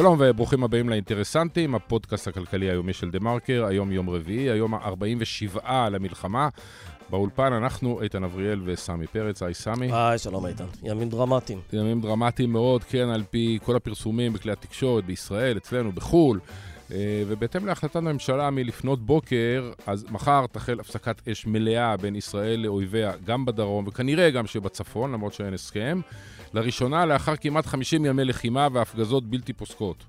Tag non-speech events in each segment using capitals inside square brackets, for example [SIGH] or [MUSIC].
שלום וברוכים הבאים לאינטרסנטים, הפודקאסט הכלכלי היומי של דה מרקר, היום יום רביעי, היום ה-47 למלחמה. באולפן אנחנו, איתן אבריאל וסמי פרץ. היי סמי. היי, שלום איתן. ימים דרמטיים. ימים דרמטיים מאוד, כן, על פי כל הפרסומים בכלי התקשורת בישראל, אצלנו, בחו"ל. אה, ובהתאם להחלטת הממשלה מלפנות בוקר, אז מחר תחל הפסקת אש מלאה בין ישראל לאויביה, גם בדרום וכנראה גם שבצפון, למרות שאין הסכם. לראשונה לאחר כמעט 50 ימי לחימה והפגזות בלתי פוסקות.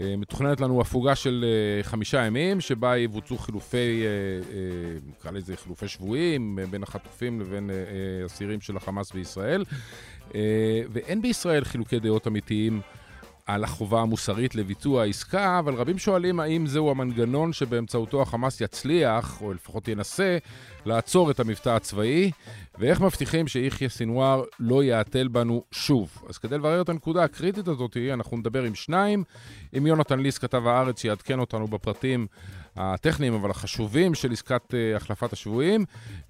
אה, מתוכננת לנו הפוגה של אה, חמישה ימים, שבה יבוצעו חילופי, נקרא לזה חילופי שבויים, בין החטופים לבין אסירים של החמאס וישראל. ואין בישראל חילוקי דעות אמיתיים. על החובה המוסרית לביצוע העסקה, אבל רבים שואלים האם זהו המנגנון שבאמצעותו החמאס יצליח, או לפחות ינסה, לעצור את המבטא הצבאי, ואיך מבטיחים שיחיא סינואר לא יעטל בנו שוב. אז כדי לברר את הנקודה הקריטית הזאת, אנחנו נדבר עם שניים, עם יונתן ליס, כתב הארץ, שיעדכן אותנו בפרטים הטכניים, אבל החשובים של עסקת uh, החלפת השבויים,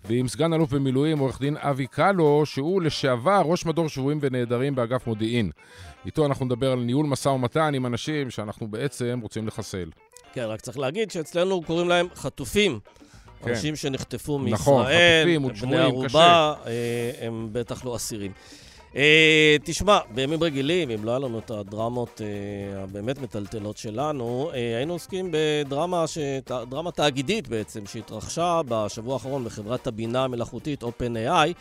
ועם סגן אלוף במילואים, עורך דין אבי קלו, שהוא לשעבר ראש מדור שבויים ונעדרים באגף מודיעין. איתו אנחנו נדבר על ניהול משא ומתן עם אנשים שאנחנו בעצם רוצים לחסל. כן, רק צריך להגיד שאצלנו קוראים להם חטופים. כן. אנשים שנחטפו מישראל, נכון, חטופים, בני ערובה, אה, הם בטח לא אסירים. אה, תשמע, בימים רגילים, אם לא היה לנו את הדרמות אה, הבאמת מטלטלות שלנו, אה, היינו עוסקים בדרמה ש... דרמה תאגידית בעצם, שהתרחשה בשבוע האחרון בחברת הבינה המלאכותית OpenAI.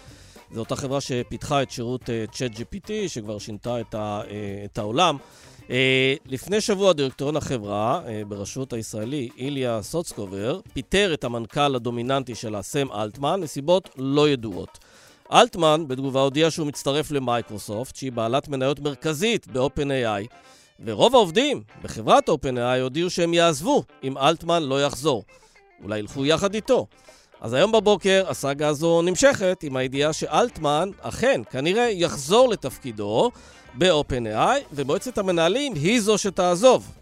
זו אותה חברה שפיתחה את שירות אה, ChatGPT, שכבר שינתה את, ה, אה, את העולם. אה, לפני שבוע דירקטוריון החברה, בראשות הישראלי איליה סוצקובר, פיטר את המנכ"ל הדומיננטי שלה, סם אלטמן, מסיבות לא ידועות. אלטמן בתגובה הודיע שהוא מצטרף למייקרוסופט, שהיא בעלת מניות מרכזית ב-OpenAI, ורוב העובדים בחברת OpenAI הודיעו שהם יעזבו אם אלטמן לא יחזור. אולי ילכו יחד איתו. אז היום בבוקר הסאגה הזו נמשכת עם הידיעה שאלטמן אכן כנראה יחזור לתפקידו ב-OpenAI, ומועצת המנהלים היא זו שתעזוב.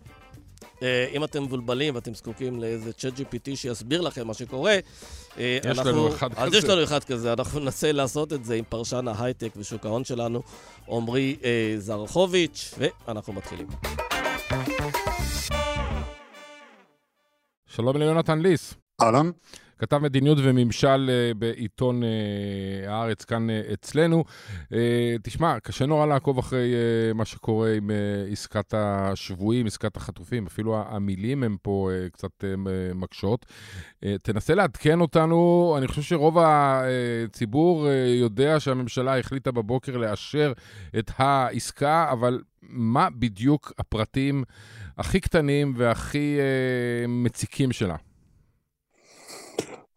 Uh, אם אתם מבולבלים ואתם זקוקים לאיזה צ'אט GPT שיסביר לכם מה שקורה, uh, יש אנחנו... לנו אחד כזה. אז יש לנו אחד כזה, אנחנו [LAUGHS] ננסה לעשות את זה עם פרשן ההייטק ושוק ההון שלנו, עמרי uh, זרחוביץ', ואנחנו מתחילים. שלום ליונתן ליס. אהלן. כתב מדיניות וממשל uh, בעיתון uh, הארץ כאן uh, אצלנו. תשמע, קשה נורא לעקוב אחרי מה שקורה עם עסקת השבויים, עסקת החטופים, אפילו המילים הם פה קצת מקשות. תנסה לעדכן אותנו, אני חושב שרוב הציבור יודע שהממשלה החליטה בבוקר לאשר את העסקה, אבל מה בדיוק הפרטים הכי קטנים והכי מציקים שלה?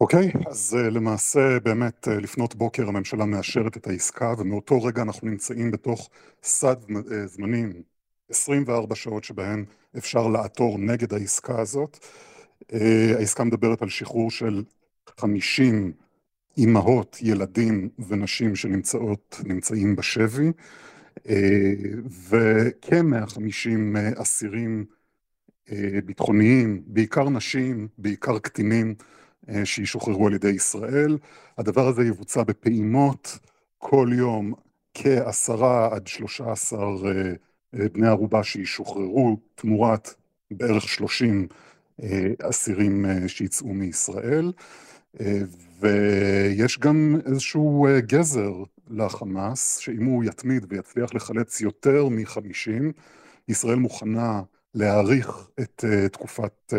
אוקיי, okay, אז uh, למעשה באמת uh, לפנות בוקר הממשלה מאשרת את העסקה ומאותו רגע אנחנו נמצאים בתוך סד uh, זמנים 24 שעות שבהן אפשר לעתור נגד העסקה הזאת. העסקה מדברת על שחרור של 50 אימהות, ילדים ונשים שנמצאות, נמצאים בשבי uh, וכ-150 אסירים ביטחוניים, בעיקר נשים, בעיקר קטינים אה, שישוחררו על ידי ישראל. הדבר הזה יבוצע בפעימות כל יום כעשרה עד שלושה עשר אה, אה, בני ערובה שישוחררו תמורת בערך שלושים אסירים שיצאו מישראל. ויש גם איזשהו גזר לחמאס, שאם הוא יתמיד ויצליח לחלץ יותר מחמישים, ישראל מוכנה להאריך את תקופת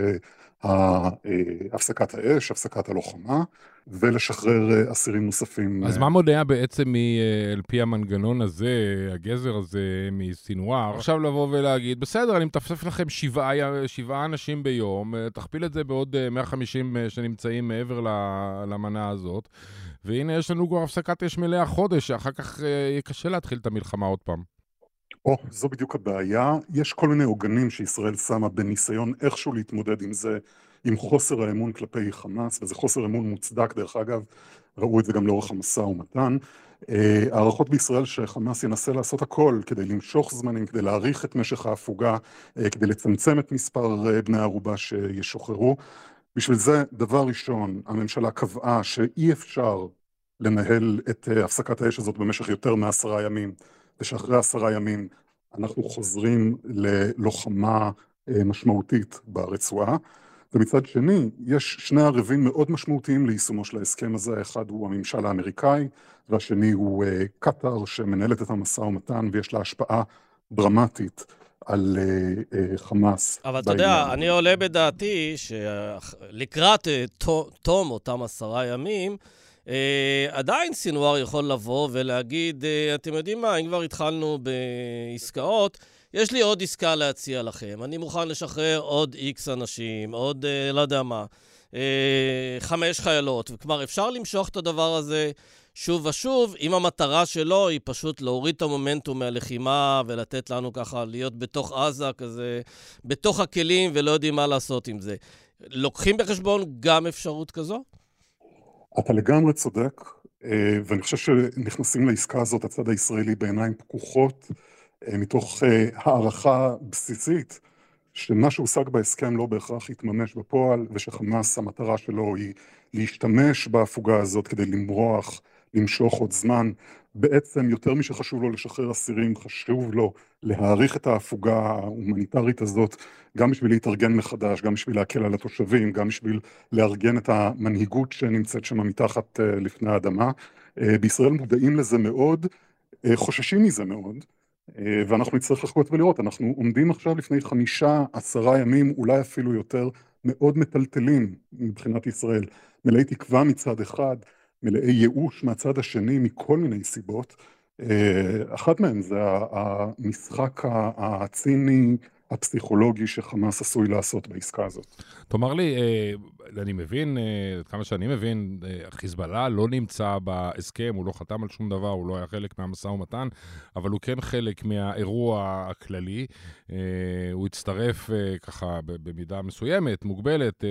הפסקת האש, הפסקת הלוחמה, ולשחרר אה, אסירים נוספים. אז מה מונע בעצם אה, על פי המנגנון הזה, הגזר הזה מסינואר, עכשיו לבוא ולהגיד, בסדר, אני מטפסף לכם שבעה, שבעה אנשים ביום, אה, תכפיל את זה בעוד 150 שנמצאים מעבר למנה הזאת, והנה יש לנו כבר הפסקת אש מלאה חודש, שאחר כך יהיה קשה להתחיל את המלחמה עוד פעם. או, oh, זו בדיוק הבעיה. יש כל מיני עוגנים שישראל שמה בניסיון איכשהו להתמודד עם זה, עם חוסר האמון כלפי חמאס, וזה חוסר אמון מוצדק דרך אגב, ראו את זה גם לאורך המשא ומתן. אה, הערכות בישראל שחמאס ינסה לעשות הכל כדי למשוך זמנים, כדי להאריך את משך ההפוגה, אה, כדי לצמצם את מספר אה, בני הערובה שישוחררו. בשביל זה, דבר ראשון, הממשלה קבעה שאי אפשר לנהל את הפסקת האש הזאת במשך יותר מעשרה ימים. ושאחרי עשרה ימים אנחנו חוזרים ללוחמה משמעותית ברצועה. ומצד שני, יש שני ערבים מאוד משמעותיים ליישומו של ההסכם הזה, האחד הוא הממשל האמריקאי, והשני הוא קטאר שמנהלת את המשא ומתן ויש לה השפעה דרמטית על uh, uh, חמאס. אבל אתה יודע, אני עולה בדעתי שלקראת uh, תום אותם עשרה ימים, uh, עדיין סינואר יכול לבוא ולהגיד, uh, אתם יודעים מה, אם כבר התחלנו בעסקאות, יש לי עוד עסקה להציע לכם. אני מוכן לשחרר עוד איקס אנשים, עוד uh, לא יודע מה, uh, חמש חיילות. וכלומר, אפשר למשוך את הדבר הזה שוב ושוב, אם המטרה שלו היא פשוט להוריד את המומנטום מהלחימה ולתת לנו ככה להיות בתוך עזה כזה, בתוך הכלים ולא יודעים מה לעשות עם זה. לוקחים בחשבון גם אפשרות כזו? אתה לגמרי צודק, אה, ואני חושב שנכנסים לעסקה הזאת הצד הישראלי בעיניים פקוחות, אה, מתוך אה, הערכה בסיסית שמה שהושג בהסכם לא בהכרח יתממש בפועל, ושחמאס המטרה שלו היא להשתמש בהפוגה הזאת כדי למרוח למשוך עוד זמן. בעצם יותר משחשוב לו לשחרר אסירים, חשוב לו להעריך את ההפוגה ההומניטרית הזאת, גם בשביל להתארגן מחדש, גם בשביל להקל על התושבים, גם בשביל לארגן את המנהיגות שנמצאת שם מתחת אה, לפני האדמה. אה, בישראל מודעים לזה מאוד, אה, חוששים מזה מאוד. ואנחנו נצטרך לחכות ולראות, אנחנו עומדים עכשיו לפני חמישה, עשרה ימים, אולי אפילו יותר, מאוד מטלטלים מבחינת ישראל. מלאי תקווה מצד אחד, מלאי ייאוש מהצד השני מכל מיני סיבות. אה, אחת מהן זה המשחק הציני הפסיכולוגי שחמאס עשוי לעשות בעסקה הזאת. תאמר לי, אה, אני מבין, אה, כמה שאני מבין, אה, חיזבאללה לא נמצא בהסכם, הוא לא חתם על שום דבר, הוא לא היה חלק מהמשא ומתן, אבל הוא כן חלק מהאירוע הכללי. הוא הצטרף ככה במידה מסוימת, מוגבלת,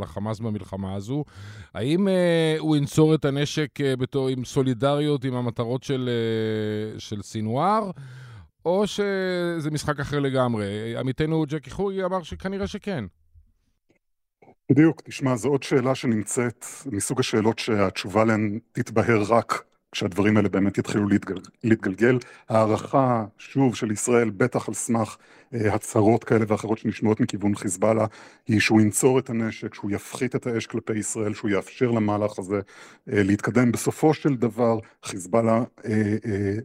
לחמאס במלחמה הזו. האם הוא ינצור את הנשק בתור, עם סולידריות עם המטרות של, של סינואר? או שזה משחק אחר לגמרי. עמיתנו ג'קי חוגי אמר שכנראה שכן. בדיוק, תשמע, זו עוד שאלה שנמצאת מסוג השאלות שהתשובה להן תתבהר רק כשהדברים האלה באמת יתחילו להתגל, להתגלגל. הערכה, שוב, של ישראל, בטח על סמך אה, הצהרות כאלה ואחרות שנשמעות מכיוון חיזבאללה, היא שהוא ינצור את הנשק, שהוא יפחית את האש כלפי ישראל, שהוא יאפשר למהלך הזה אה, להתקדם. בסופו של דבר, חיזבאללה אה, אה,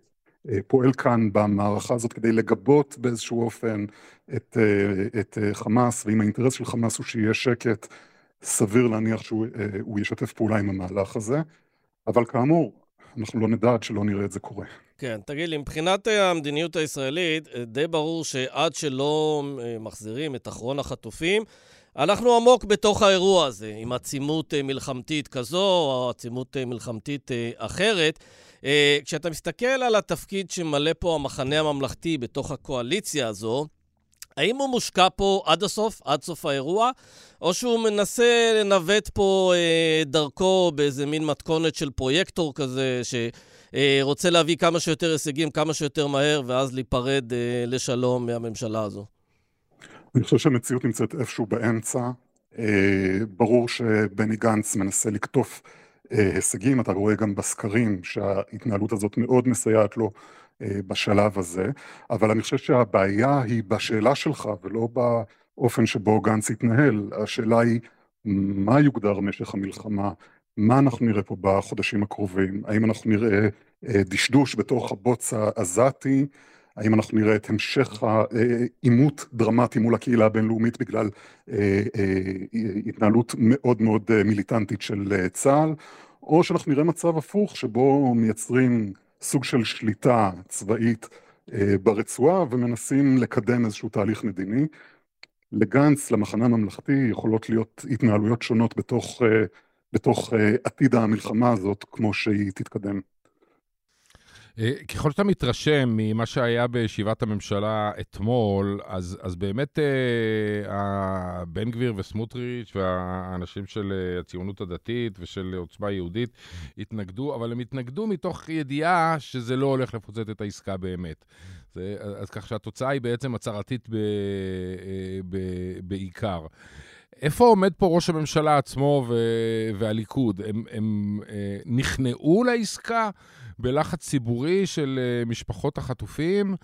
פועל כאן במערכה הזאת כדי לגבות באיזשהו אופן את, אה, את אה, חמאס, ואם האינטרס של חמאס הוא שיהיה שקט, סביר להניח שהוא ישתף פעולה עם המהלך הזה, אבל כאמור, אנחנו לא נדע עד שלא נראה את זה קורה. כן, תגיד לי, מבחינת המדיניות הישראלית, די ברור שעד שלא מחזירים את אחרון החטופים, אנחנו עמוק בתוך האירוע הזה, עם עצימות מלחמתית כזו או עצימות מלחמתית אחרת. אה, כשאתה מסתכל על התפקיד שמלא פה המחנה הממלכתי בתוך הקואליציה הזו, האם הוא מושקע פה עד הסוף, עד סוף האירוע, או שהוא מנסה לנווט פה אה, דרכו באיזה מין מתכונת של פרויקטור כזה, שרוצה אה, להביא כמה שיותר הישגים, כמה שיותר מהר, ואז להיפרד אה, לשלום מהממשלה הזו? אני חושב שהמציאות נמצאת איפשהו באמצע. אה, ברור שבני גנץ מנסה לקטוף אה, הישגים, אתה רואה גם בסקרים שההתנהלות הזאת מאוד מסייעת לו אה, בשלב הזה, אבל אני חושב שהבעיה היא בשאלה שלך ולא באופן שבו גנץ התנהל, השאלה היא מה יוגדר משך המלחמה, מה אנחנו נראה פה בחודשים הקרובים, האם אנחנו נראה אה, דשדוש בתוך הבוץ העזתי, האם אנחנו נראה את המשך העימות דרמטי מול הקהילה הבינלאומית בגלל אה, אה, התנהלות מאוד מאוד מיליטנטית של צה"ל, או שאנחנו נראה מצב הפוך שבו מייצרים סוג של שליטה צבאית אה, ברצועה ומנסים לקדם איזשהו תהליך מדיני. לגנץ, למחנה הממלכתי, יכולות להיות התנהלויות שונות בתוך, בתוך עתיד המלחמה הזאת כמו שהיא תתקדם. אה, ככל שאתה מתרשם ממה שהיה בישיבת הממשלה אתמול, אז, אז באמת אה, בן גביר וסמוטריץ' והאנשים של אה, הציונות הדתית ושל עוצמה יהודית התנגדו, אבל הם התנגדו מתוך ידיעה שזה לא הולך לפוצץ את העסקה באמת. זה, אז כך שהתוצאה היא בעצם הצהרתית ב, אה, ב, בעיקר. איפה עומד פה ראש הממשלה עצמו ו- והליכוד? הם, הם אה, נכנעו לעסקה בלחץ ציבורי של משפחות החטופים,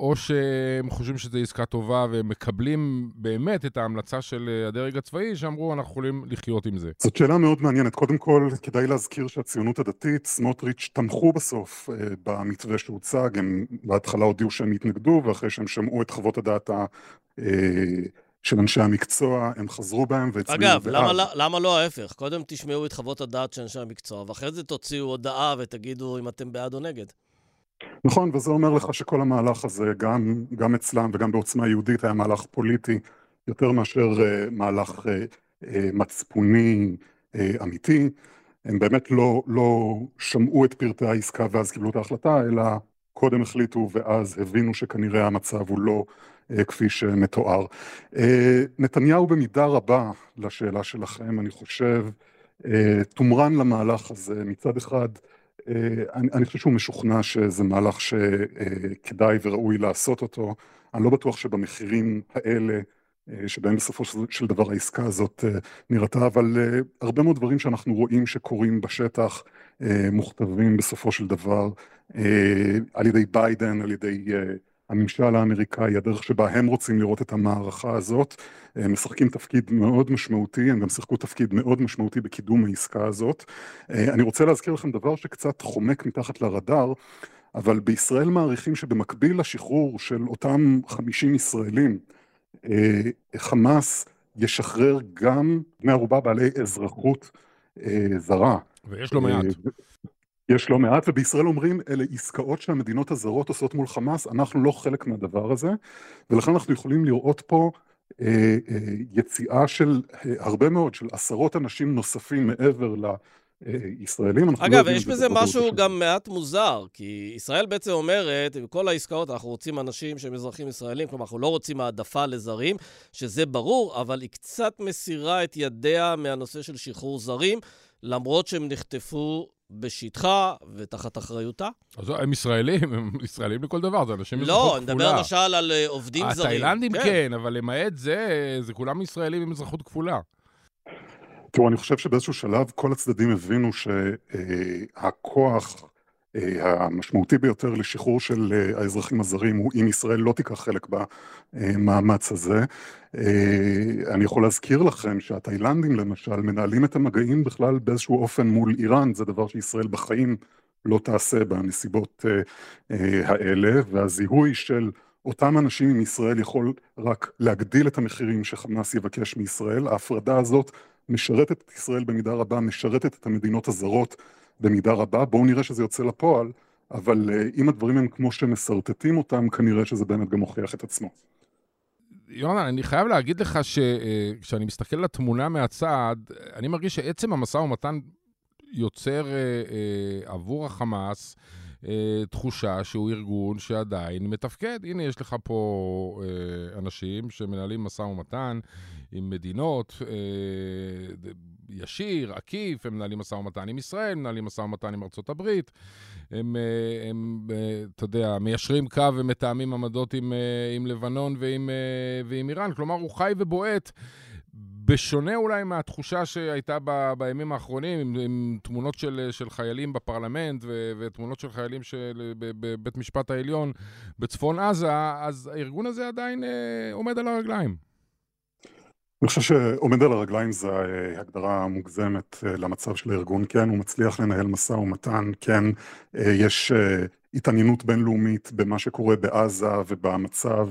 או שהם חושבים שזו עסקה טובה והם מקבלים באמת את ההמלצה של הדרג הצבאי, שאמרו, אנחנו יכולים לחיות עם זה? זאת שאלה מאוד מעניינת. קודם כל, כדאי להזכיר שהציונות הדתית, סמוטריץ', תמכו בסוף אה, במתווה שהוצג. הם בהתחלה הודיעו שהם התנגדו, ואחרי שהם שמעו את חוות הדעת ה... אה, של אנשי המקצוע, הם חזרו בהם והצביעו בעד. אגב, למה, לא, למה לא ההפך? קודם תשמעו את חוות הדעת של אנשי המקצוע, ואחרי זה תוציאו הודעה ותגידו אם אתם בעד או נגד. נכון, וזה אומר לך שכל המהלך הזה, גם, גם אצלם וגם בעוצמה יהודית, היה מהלך פוליטי יותר מאשר uh, מהלך uh, uh, מצפוני uh, אמיתי. הם באמת לא, לא שמעו את פרטי העסקה ואז קיבלו את ההחלטה, אלא קודם החליטו ואז הבינו שכנראה המצב הוא לא כפי שמתואר. Uh, נתניהו במידה רבה, לשאלה שלכם, אני חושב, uh, תומרן למהלך הזה. מצד אחד, אה, אני, אני חושב שהוא משוכנע שזה מהלך שכדאי וראוי לעשות אותו. אני לא בטוח שבמחירים האלה, אה, שבהם בסופו של דבר העסקה הזאת אה, נראתה, אבל הרבה מאוד דברים שאנחנו רואים שקורים בשטח מוכתבים בסופו של דבר על ידי ביידן, על ידי הממשל האמריקאי, הדרך שבה הם רוצים לראות את המערכה הזאת, הם משחקים תפקיד מאוד משמעותי, הם גם שיחקו תפקיד מאוד משמעותי בקידום העסקה הזאת. אני רוצה להזכיר לכם דבר שקצת חומק מתחת לרדאר, אבל בישראל מעריכים שבמקביל לשחרור של אותם 50 ישראלים, חמאס ישחרר גם בני ערובה בעלי אזרחות זרה. ויש לא מעט. יש לא מעט, ובישראל אומרים, אלה עסקאות שהמדינות הזרות עושות מול חמאס, אנחנו לא חלק מהדבר הזה, ולכן אנחנו יכולים לראות פה אה, אה, יציאה של אה, הרבה מאוד, של עשרות אנשים נוספים מעבר ל... ישראלים, אנחנו לא אגב, לא יש בזה משהו בשביל. גם מעט מוזר, כי ישראל בעצם אומרת, בכל העסקאות אנחנו רוצים אנשים שהם אזרחים ישראלים, כלומר, אנחנו לא רוצים העדפה לזרים, שזה ברור, אבל היא קצת מסירה את ידיה מהנושא של שחרור זרים, למרות שהם נחטפו בשטחה ותחת אחריותה. אז הם ישראלים, הם ישראלים לכל דבר, זה אנשים אזרחות כפולה. לא, אני מדבר למשל על אה, עובדים זרים. התאילנדים כן. כן, אבל למעט זה, זה כולם ישראלים עם אזרחות כפולה. תראו, אני חושב שבאיזשהו שלב כל הצדדים הבינו שהכוח אה, המשמעותי ביותר לשחרור של אה, האזרחים הזרים הוא אם ישראל לא תיקח חלק במאמץ הזה. אה, אני יכול להזכיר לכם שהתאילנדים למשל מנהלים את המגעים בכלל באיזשהו אופן מול איראן, זה דבר שישראל בחיים לא תעשה בנסיבות האלה, והזיהוי של אותם אנשים עם ישראל יכול רק להגדיל את המחירים שחמאס יבקש מישראל. ההפרדה הזאת משרתת את ישראל במידה רבה, משרתת את המדינות הזרות במידה רבה, בואו נראה שזה יוצא לפועל, אבל אה, אם הדברים הם כמו שמסרטטים אותם, כנראה שזה באמת גם מוכיח את עצמו. יונתן, אני חייב להגיד לך שכשאני אה, מסתכל על התמונה מהצד, אני מרגיש שעצם המשא ומתן יוצר אה, עבור החמאס תחושה שהוא ארגון שעדיין מתפקד. הנה, יש לך פה אנשים שמנהלים משא ומתן עם מדינות, ישיר, עקיף, הם מנהלים משא ומתן עם ישראל, מנהלים משא ומתן עם ארצות הברית, הם, אה, הם אה, אתה יודע, מיישרים קו ומתאמים עמדות עם, אה, עם לבנון ועם, ועם איראן, כלומר הוא חי ובועט. בשונה אולי מהתחושה שהייתה ב, בימים האחרונים, עם, עם תמונות של, של חיילים בפרלמנט ו, ותמונות של חיילים של, בבית משפט העליון בצפון עזה, אז הארגון הזה עדיין אה, עומד על הרגליים. אני חושב שעומד על הרגליים זו הגדרה מוגזמת אה, למצב של הארגון, כן, הוא מצליח לנהל משא ומתן, כן, אה, יש אה, התעניינות בינלאומית במה שקורה בעזה ובמצב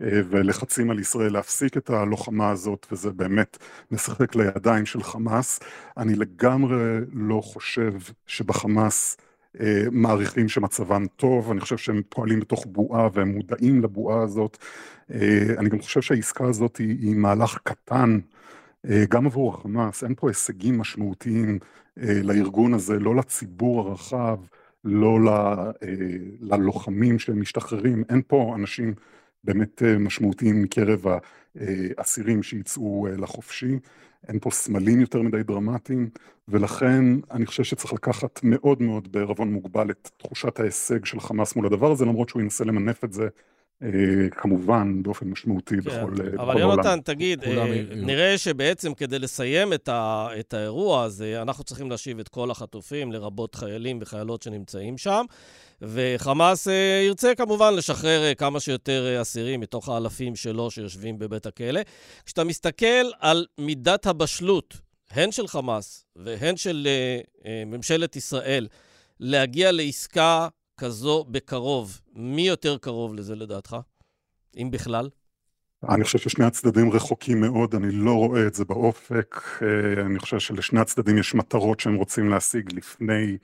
ולחצים על ישראל להפסיק את הלוחמה הזאת, וזה באמת משחק לידיים של חמאס. אני לגמרי לא חושב שבחמאס אה, מעריכים שמצבם טוב, אני חושב שהם פועלים בתוך בועה והם מודעים לבועה הזאת. אה, אני גם חושב שהעסקה הזאת היא, היא מהלך קטן אה, גם עבור החמאס, אין פה הישגים משמעותיים לארגון הזה, לא לציבור הרחב, לא ל, ללוחמים שמשתחררים, אין פה אנשים באמת משמעותיים מקרב האסירים שיצאו לחופשי. אין פה סמלים יותר מדי דרמטיים, ולכן אני חושב שצריך לקחת מאוד מאוד בערבון מוגבל את תחושת ההישג של חמאס מול הדבר הזה, למרות שהוא ינסה למנף את זה כמובן באופן משמעותי כן, בכל, בכל העולם. אבל יונתן, תגיד, נראה שבעצם כדי לסיים את, ה, את האירוע הזה, אנחנו צריכים להשיב את כל החטופים, לרבות חיילים וחיילות שנמצאים שם. וחמאס אה, ירצה כמובן לשחרר אה, כמה שיותר אה, אסירים מתוך האלפים שלו שיושבים בבית הכלא. כשאתה מסתכל על מידת הבשלות, הן של חמאס והן של ממשלת ישראל, להגיע לעסקה כזו בקרוב, מי יותר קרוב לזה לדעתך, אם בכלל? אני חושב ששני הצדדים רחוקים מאוד, אני לא רואה את זה באופק. אני חושב שלשני הצדדים יש מטרות שהם רוצים להשיג לפני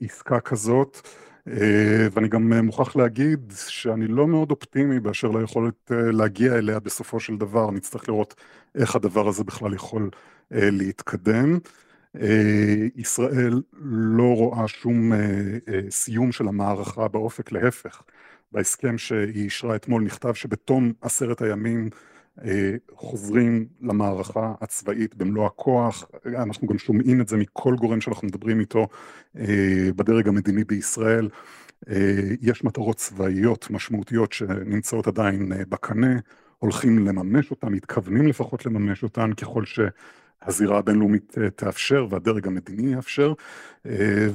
עסקה כזאת. אה, ואני גם אה, מוכרח להגיד שאני לא מאוד אופטימי באשר ליכולת אה, להגיע אליה בסופו של דבר, נצטרך לראות איך הדבר הזה בכלל יכול להתקדם. ישראל לא רואה שום סיום של המערכה באופק, להפך. בהסכם שהיא אישרה אתמול נכתב שבתום עשרת הימים חוזרים למערכה הצבאית במלוא הכוח, אנחנו גם שומעים את זה מכל גורם שאנחנו מדברים איתו בדרג המדיני בישראל. יש מטרות צבאיות משמעותיות שנמצאות עדיין בקנה, הולכים לממש אותן, מתכוונים לפחות לממש אותן ככל ש... הזירה הבינלאומית תאפשר והדרג המדיני יאפשר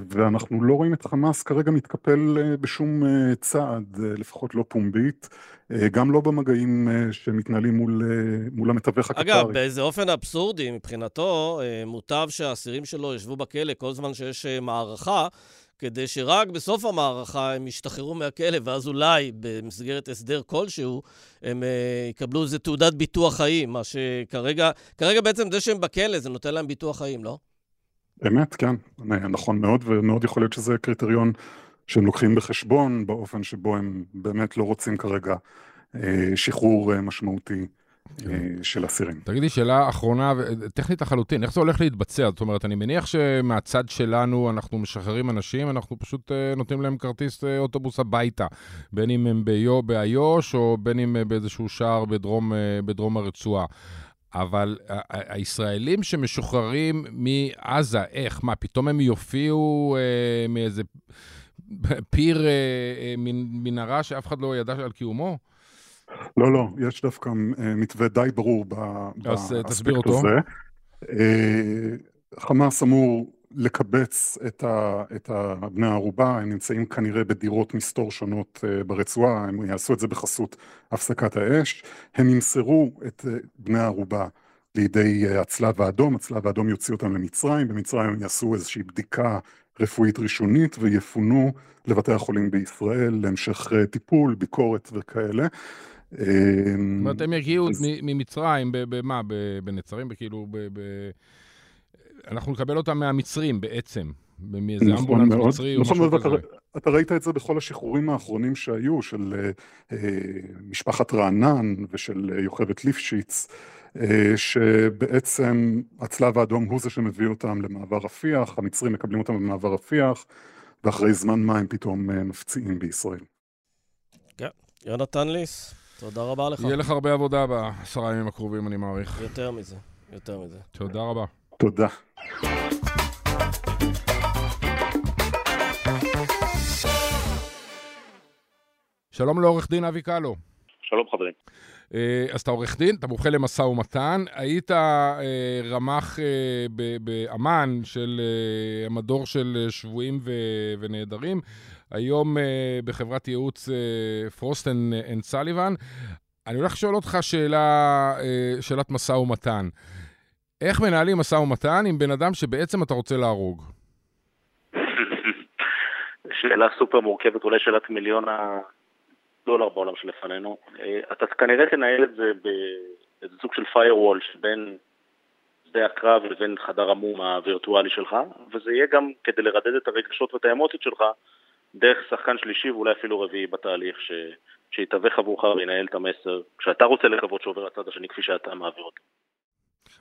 ואנחנו לא רואים את חמאס כרגע מתקפל בשום צעד, לפחות לא פומבית. אה, גם לא במגעים אה, שמתנהלים מול, אה, מול המתווך הקטרי. אגב, באיזה אופן אבסורדי מבחינתו, מוטב שהאסירים שלו ישבו בכלא כל זמן שיש מערכה, כדי שרק בסוף המערכה הם ישתחררו מהכלא, ואז אולי במסגרת הסדר כלשהו, הם יקבלו איזה תעודת ביטוח חיים, מה שכרגע, כרגע בעצם זה שהם בכלא, זה נותן להם ביטוח חיים, לא? אמת, כן, נכון מאוד, ומאוד יכול להיות שזה קריטריון שהם לוקחים בחשבון באופן שבו הם באמת לא רוצים כרגע אה, שחרור אה, משמעותי. אה, של אסירים. תגידי, שאלה אחרונה, טכנית לחלוטין, איך זה הולך להתבצע? זאת אומרת, אני מניח שמהצד שלנו אנחנו משחררים אנשים, אנחנו פשוט נותנים להם כרטיס אוטובוס הביתה, בין אם הם באיו"ש או בין אם באיזשהו שער בדרום, בדרום הרצועה. אבל הישראלים שמשוחררים מעזה, איך? מה, פתאום הם יופיעו אה, מאיזה פיר אה, אה, מנהרה שאף אחד לא ידע על קיומו? לא, לא, יש דווקא אה, מתווה די ברור באספקט הזה. חמאס אמור לקבץ את, ה, את בני הערובה, הם נמצאים כנראה בדירות מסתור שונות ברצועה, הם יעשו את זה בחסות הפסקת האש, הם ימסרו את בני הערובה לידי הצלב האדום, הצלב האדום יוציא אותם למצרים, במצרים הם יעשו איזושהי בדיקה רפואית ראשונית ויפונו לבתי החולים בישראל להמשך אה, טיפול, ביקורת וכאלה. זאת אומרת, הם יגיעו ממצרים, במה? בנצרים? כאילו, אנחנו נקבל אותם מהמצרים בעצם. מאיזה נכון אמבולנס מצרי או נכון משהו כזה. אתה ראית את זה בכל השחרורים האחרונים שהיו, של אה, משפחת רענן ושל יוכבד ליפשיץ. אה, שבעצם הצלב האדום הוא זה שמביא אותם למעבר רפיח, המצרים מקבלים אותם במעבר רפיח, ואחרי זמן מה הם פתאום אה, מפציעים בישראל. כן, יונתן ליס, תודה רבה לך. יהיה לך הרבה עבודה בעשרה ימים הקרובים, אני מעריך. יותר מזה, יותר מזה. תודה רבה. תודה. שלום לעורך דין אבי קלו. שלום חברים. אה, אז אתה עורך דין, אתה מומחה למשא ומתן, היית אה, רמ"ח אה, באמ"ן של המדור של שבויים ונעדרים, היום בחברת ייעוץ Frost and Sullivan. אני הולך לשאול אותך שאלה, שאלת משא ומתן. איך מנהלים משא ומתן עם בן אדם שבעצם אתה רוצה להרוג? [LAUGHS] שאלה סופר מורכבת, אולי שאלת מיליון דולר בעולם שלפנינו. אה, אתה כנראה תנהל את זה באיזה סוג של firewall שבין שדה הקרב לבין חדר המום הווירטואלי שלך, וזה יהיה גם כדי לרדד את הרגשות ואת האמוציות שלך דרך שחקן שלישי ואולי אפילו רביעי בתהליך, ש... שיתווך עבורך וינהל את המסר, כשאתה רוצה לקוות שעובר לצד השני כפי שאתה מעביר אותו.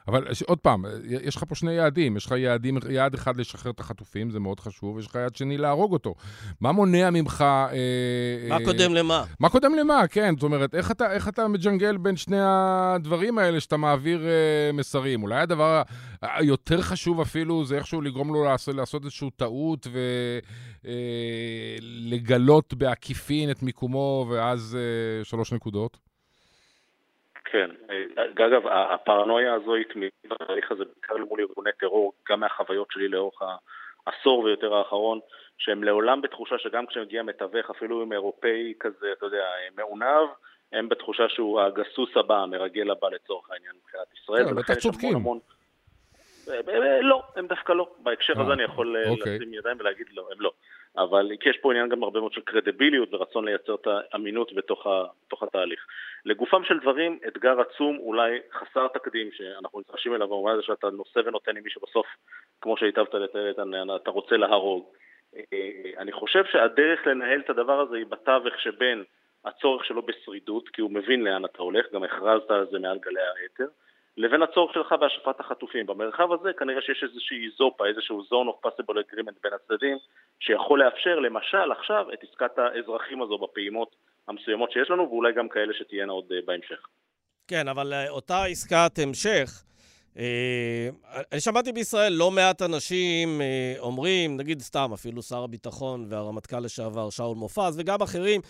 אבל עוד פעם, יש לך פה שני יעדים. יש לך יעדים, יעד אחד לשחרר את החטופים, זה מאוד חשוב, ויש לך יעד שני להרוג אותו. מה מונע ממך... אה, מה אה, קודם למה? מה קודם למה, כן. זאת אומרת, איך אתה, איך אתה מג'נגל בין שני הדברים האלה שאתה מעביר אה, מסרים? אולי הדבר היותר חשוב אפילו זה איכשהו לגרום לו לעשות, לעשות איזושהי טעות ולגלות אה, בעקיפין את מיקומו, ואז אה, שלוש נקודות? כן. אגב, הפרנויה הזו היא תמיד בתהליך הזה, בעיקר מול ארגוני טרור, גם מהחוויות שלי לאורך העשור ויותר האחרון, שהם לעולם בתחושה שגם כשמגיע מתווך, אפילו אם אירופאי כזה, אתה יודע, מעונב, הם בתחושה שהוא הגסוס הבא, המרגל הבא לצורך העניין מבחינת ישראל. כן, בטח צודקים. אה, אה, לא, הם דווקא לא. בהקשר הזה אה, אני יכול אוקיי. לשים ידיים ולהגיד לא, הם לא. אבל כי יש פה עניין גם הרבה מאוד של קרדיביליות ורצון לייצר את האמינות בתוך, ה, בתוך התהליך. לגופם של דברים, אתגר עצום, אולי חסר תקדים, שאנחנו נדרשים אליו במובן הזה שאתה נושא ונותן עם מי שבסוף, כמו שהיטבת לתאר, אתה רוצה להרוג. אני חושב שהדרך לנהל את הדבר הזה היא בתווך שבין הצורך שלו בשרידות, כי הוא מבין לאן אתה הולך, גם הכרזת על זה מעל גלי האתר, לבין הצורך שלך בהשפעת החטופים. במרחב הזה כנראה שיש איזושהי איזופה, איזשהו zone of possible agreement בין הצדדים, שיכול לאפשר למשל עכשיו את עסקת האזרחים הזו בפעימות המסוימות שיש לנו, ואולי גם כאלה שתהיינה עוד אה, בהמשך. כן, אבל אה, אותה עסקת המשך, אה, אני שמעתי בישראל לא מעט אנשים אומרים, נגיד סתם, אפילו שר הביטחון והרמטכ"ל לשעבר שאול מופז וגם אחרים,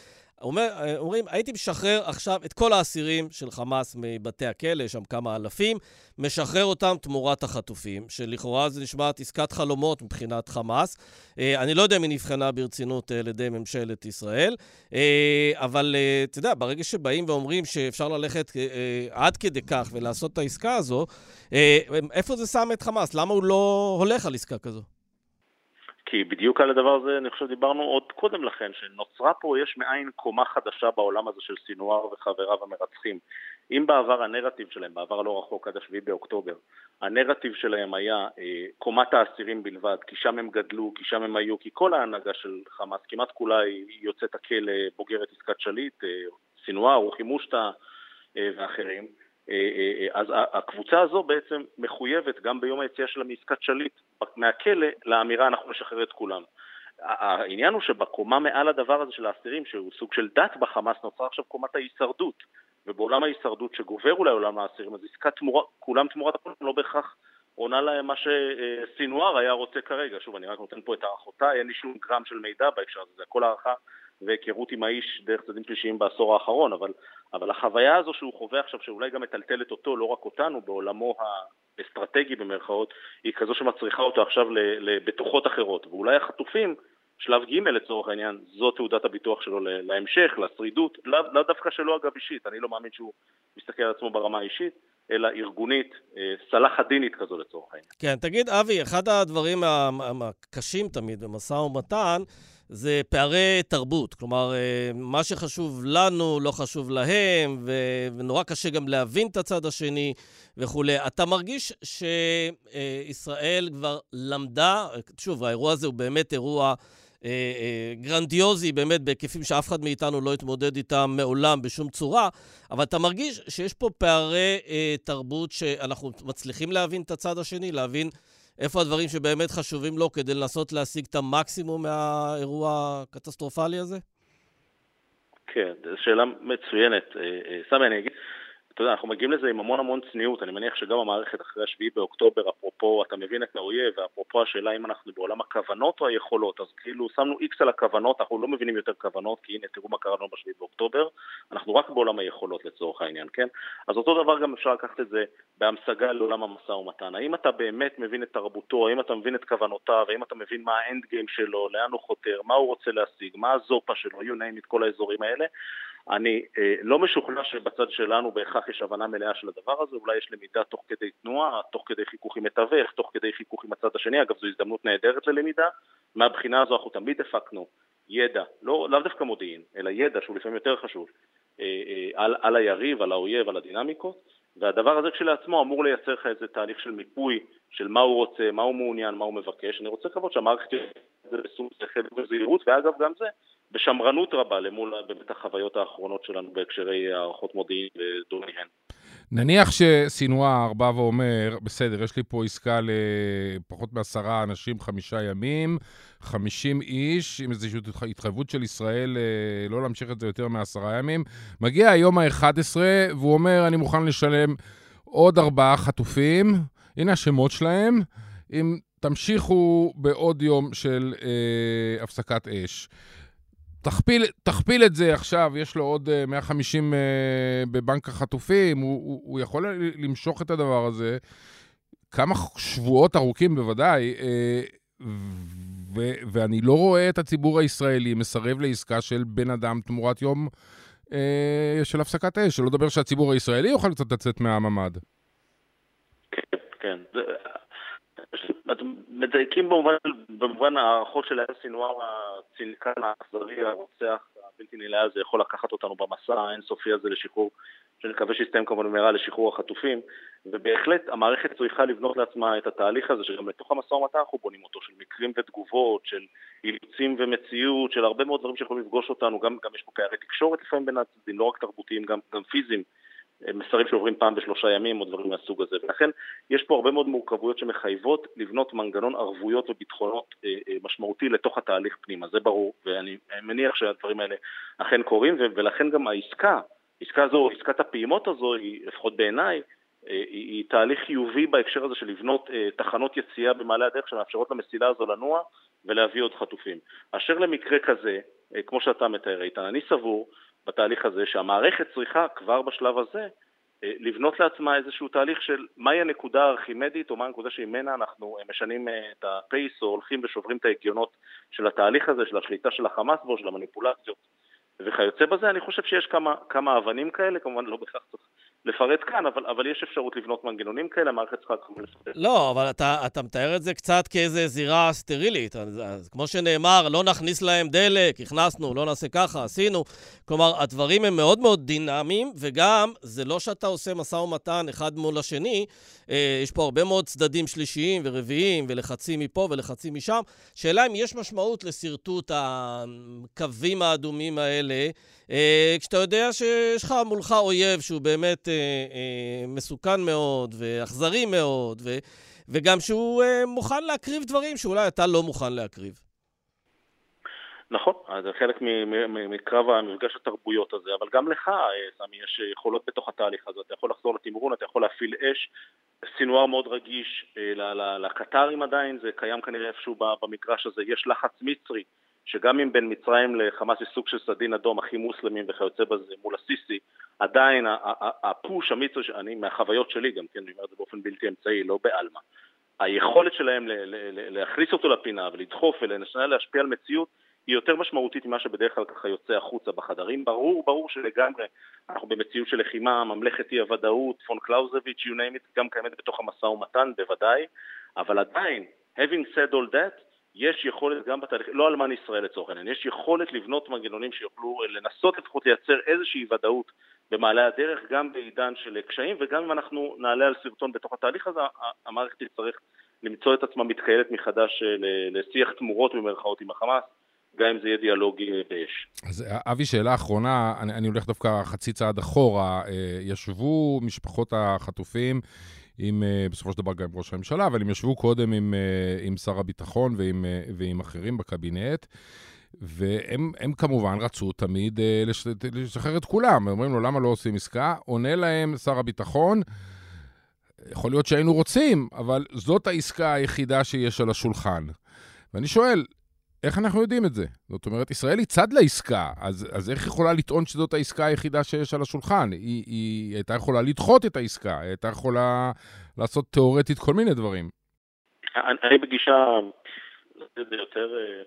אומר, אומרים, הייתי משחרר עכשיו את כל האסירים של חמאס מבתי הכלא, יש שם כמה אלפים, משחרר אותם תמורת החטופים, שלכאורה זה נשמעת עסקת חלומות מבחינת חמאס. אה, אני לא יודע אם היא נבחנה ברצינות אה, על ידי ממשלת ישראל, אה, אבל אתה יודע, ברגע שבאים ואומרים שאפשר ללכת עד כדי כך ולעשות את העסקה הזו, איפה זה שם את חמאס? למה הוא לא הולך על עסקה כזו? כי בדיוק על הדבר הזה אני חושב דיברנו עוד קודם לכן, שנוצרה פה יש מאין קומה חדשה בעולם הזה של סינואר וחבריו המרצחים. אם בעבר הנרטיב שלהם, בעבר הלא רחוק עד השביעי באוקטובר, הנרטיב שלהם היה אה, קומת האסירים בלבד, כי שם הם גדלו, כי שם הם היו, כי כל ההנהגה של חמאס, כמעט כולה היא יוצאת הכלא, בוגרת עסקת שליט, אה, סינואר, רוחי מושטה אה, ואחרים. אה, אה, אה, אז הקבוצה הזו בעצם מחויבת גם ביום היציאה שלה מעסקת שליט מהכלא לאמירה אנחנו נשחרר את כולם. העניין הוא שבקומה מעל הדבר הזה של האסירים, שהוא סוג של דת בחמאס, נוצרה עכשיו קומת ההישרדות. ובעולם ההישרדות שגובר אולי עולם האסירים, אז עסקת תמורה, כולם תמורת הכול לא בהכרח עונה להם מה שסינואר היה רוצה כרגע. שוב, אני רק נותן פה את הערכותיי, אין לי שום גרם של מידע בהקשר הזה, זה הכל הערכה והיכרות עם האיש דרך צדדים שלישיים בעשור האחרון, אבל, אבל החוויה הזו שהוא חווה עכשיו, שאולי גם מטלטלת אותו, לא רק אותנו, בעולמו האסטרטגי במרכאות, היא כזו שמצריכה אותו עכשיו לבטוחות אחרות. ואולי החטופים, שלב ג' לצורך העניין, זו תעודת הביטוח שלו להמשך, לשרידות, לאו לא דווקא שלו אגב אישית, אני לא מאמין שהוא מסתכל על עצמו ברמה האישית, אלא ארגונית, אה, סלאח א-דינית כזו לצורך העניין. כן, תגיד, אבי, אחד הדברים הקשים תמיד במשא ומתן, זה פערי תרבות. כלומר, אה, מה שחשוב לנו לא חשוב להם, ונורא קשה גם להבין את הצד השני וכולי. אתה מרגיש שישראל כבר למדה, שוב, האירוע הזה הוא באמת אירוע... אה, אה, גרנדיוזי, באמת, בהיקפים שאף אחד מאיתנו לא התמודד איתם מעולם בשום צורה, אבל אתה מרגיש שיש פה פערי תרבות שאנחנו מצליחים להבין את הצד השני, להבין איפה הדברים שבאמת חשובים לו כדי לנסות להשיג את המקסימום מהאירוע הקטסטרופלי הזה? כן, זו שאלה מצוינת. אה, אה, סמי, אני אגיד, אתה יודע, אנחנו מגיעים לזה עם המון המון צניעות, אני מניח שגם המערכת אחרי השביעי באוקטובר, אפרופו, אתה מבין את האויב, ואפרופו השאלה אם אנחנו בעולם הכוונות או היכולות, אז כאילו שמנו איקס על הכוונות, אנחנו לא מבינים יותר כוונות, כי הנה, תראו מה קרה לנו בשביעי באוקטובר, אנחנו רק בעולם היכולות לצורך העניין, כן? אז אותו דבר גם אפשר לקחת את זה בהמשגה לעולם המשא ומתן. האם אתה באמת מבין את תרבותו, האם אתה מבין את כוונותיו, האם אתה מבין מה האנד גיים שלו, לאן הוא חותר, מה הוא רוצה להשיג, מה הזופה שלו, you name it, כל האזורים האלה. אני אה, לא משוכנע שבצד שלנו בהכרח יש הבנה מלאה של הדבר הזה, אולי יש למידה תוך כדי תנועה, תוך כדי חיכוך עם מתווך, תוך כדי חיכוך עם הצד השני, אגב זו הזדמנות נהדרת ללמידה, מהבחינה הזו אנחנו תמיד הפקנו ידע, לא, לאו דווקא מודיעין, אלא ידע שהוא לפעמים יותר חשוב, אה, אה, על, על היריב, על האויב, על הדינמיקות, והדבר הזה כשלעצמו אמור לייצר לך איזה תהליך של מיפוי של מה הוא רוצה, מה הוא מעוניין, מה הוא מבקש. אני רוצה לקוות שהמערכת תראה את זה בשום שכל וזהירות, ואגב גם זה בשמרנות רבה למול באמת החוויות האחרונות שלנו בהקשרי הערכות מודיעין ודומיהן. נניח שסינואר בא ואומר, בסדר, יש לי פה עסקה לפחות מעשרה אנשים, חמישה ימים, חמישים איש, עם איזושהי התחייבות של ישראל אה, לא להמשיך את זה יותר מעשרה ימים. מגיע היום ה-11, והוא אומר, אני מוכן לשלם עוד ארבעה חטופים, הנה השמות שלהם, אם תמשיכו בעוד יום של אה, הפסקת אש. תכפיל, תכפיל את זה עכשיו, יש לו עוד 150 uh, uh, בבנק החטופים, הוא, הוא, הוא יכול למשוך את הדבר הזה כמה שבועות ארוכים בוודאי, uh, ו, ואני לא רואה את הציבור הישראלי מסרב לעסקה של בן אדם תמורת יום של הפסקת אש, שלא לדבר שהציבור הישראלי יוכל קצת לצאת מהממ"ד. כן, כן. אתם מדייקים במובן, במובן ההערכות של היה סינואר הצינקן האכזרי, הרוצח הבלתי נלאה הזה יכול לקחת אותנו במסע האינסופי הזה לשחרור, שאני מקווה שיסתיים כמובן במהרה לשחרור החטופים, ובהחלט המערכת צריכה לבנות לעצמה את התהליך הזה, שגם לתוך המשא ומתן אנחנו בונים אותו, של מקרים ותגובות, של אילוצים ומציאות, של הרבה מאוד דברים שיכולים לפגוש אותנו, גם, גם יש פה פערי תקשורת לפעמים בין הצדדים, לא רק תרבותיים, גם, גם פיזיים. מסרים שעוברים פעם בשלושה ימים או דברים מהסוג הזה. ולכן יש פה הרבה מאוד מורכבויות שמחייבות לבנות מנגנון ערבויות וביטחונות אה, אה, משמעותי לתוך התהליך פנימה, זה ברור, ואני מניח שהדברים האלה אכן קורים, ולכן גם העסקה, עסקה זו, עסקת הפעימות הזו, היא, לפחות בעיניי, אה, היא תהליך חיובי בהקשר הזה של לבנות תחנות יציאה במעלה הדרך שמאפשרות למסילה הזו לנוע ולהביא עוד חטופים. אשר למקרה כזה, כמו שאתה מתאר איתן, אני סבור בתהליך הזה, שהמערכת צריכה כבר בשלב הזה אה, לבנות לעצמה איזשהו תהליך של מהי הנקודה הארכימדית או מה הנקודה שממנה אנחנו אה, משנים אה, את הפייס או הולכים ושוברים את ההגיונות של התהליך הזה, של השליטה של החמאס בו, של המניפולציות וכיוצא בזה, אני חושב שיש כמה, כמה אבנים כאלה, כמובן לא בהכרח צריך לפרט כאן, אבל, אבל יש אפשרות לבנות מנגנונים כאלה, המערכת צריכה כמובן לפרט. לא, אבל אתה, אתה מתאר את זה קצת כאיזה זירה סטרילית. אז, אז כמו שנאמר, לא נכניס להם דלק, הכנסנו, לא נעשה ככה, עשינו. כלומר, הדברים הם מאוד מאוד דינמיים, וגם, זה לא שאתה עושה משא ומתן אחד מול השני, אה, יש פה הרבה מאוד צדדים שלישיים ורביעיים, ולחצים מפה ולחצים משם. שאלה אם יש משמעות לשרטוט הקווים האדומים האלה, כשאתה יודע שיש לך מולך אויב שהוא באמת אה, אה, מסוכן מאוד ואכזרי מאוד, ו, וגם שהוא אה, מוכן להקריב דברים שאולי אתה לא מוכן להקריב. נכון, זה חלק מקרב המפגש התרבויות הזה, אבל גם לך, אה, סמי, יש יכולות בתוך התהליך הזה, אתה יכול לחזור לתמרון, אתה יכול להפעיל אש, סינואר מאוד רגיש אה, לקטרים עדיין, זה קיים כנראה איפשהו במגרש הזה, יש לחץ מצרי, שגם אם בין מצרים לחמאס יש סוג של סדין אדום, אחים מוסלמים וכיוצא בזה מול הסיסי, עדיין הפוש המצרי, אני מהחוויות שלי גם, כן, אני אומר את זה באופן בלתי אמצעי, לא בעלמא, היכולת שלהם להכניס אותו לפינה ולדחוף ולנסות להשפיע על מציאות היא יותר משמעותית ממה שבדרך כלל ככה יוצא החוצה בחדרים. ברור, ברור שלגמרי אנחנו במציאות של לחימה, ממלכת אי הוודאות, פון קלאוזביץ', you name it, גם קיימת בתוך המשא ומתן, בוודאי, אבל עדיין, having said all that, יש יכולת גם בתהליך, לא אלמן ישראל לצורך העניין, יש יכולת לבנות מנגנונים שיוכלו לנסות לפחות לייצר איזושהי ודאות במעלה הדרך, גם בעידן של קשיים, וגם אם אנחנו נעלה על סרטון בתוך התהליך הזה, המערכת תצטרך למצוא את עצמה מתחיילת מחדש אה, לשיח תמורות במרכאות עם החמאס. גם אם זה יהיה דיאלוגי באש. אז אבי, שאלה אחרונה, אני, אני הולך דווקא חצי צעד אחורה. אה, ישבו משפחות החטופים עם, אה, בסופו של דבר גם עם ראש הממשלה, אבל הם ישבו קודם עם, אה, עם שר הביטחון ועם, ועם אחרים בקבינט. והם כמובן רצו תמיד לשחרר את כולם. אומרים לו, למה לא עושים עסקה? עונה להם שר הביטחון, יכול להיות שהיינו רוצים, אבל זאת העסקה היחידה שיש על השולחן. ואני שואל, איך אנחנו יודעים את זה? זאת אומרת, ישראל היא צד לעסקה, אז, אז איך יכולה לטעון שזאת העסקה היחידה שיש על השולחן? היא, היא הייתה יכולה לדחות את העסקה, היא הייתה יכולה לעשות תיאורטית כל מיני דברים. אני, בגישה יותר אה,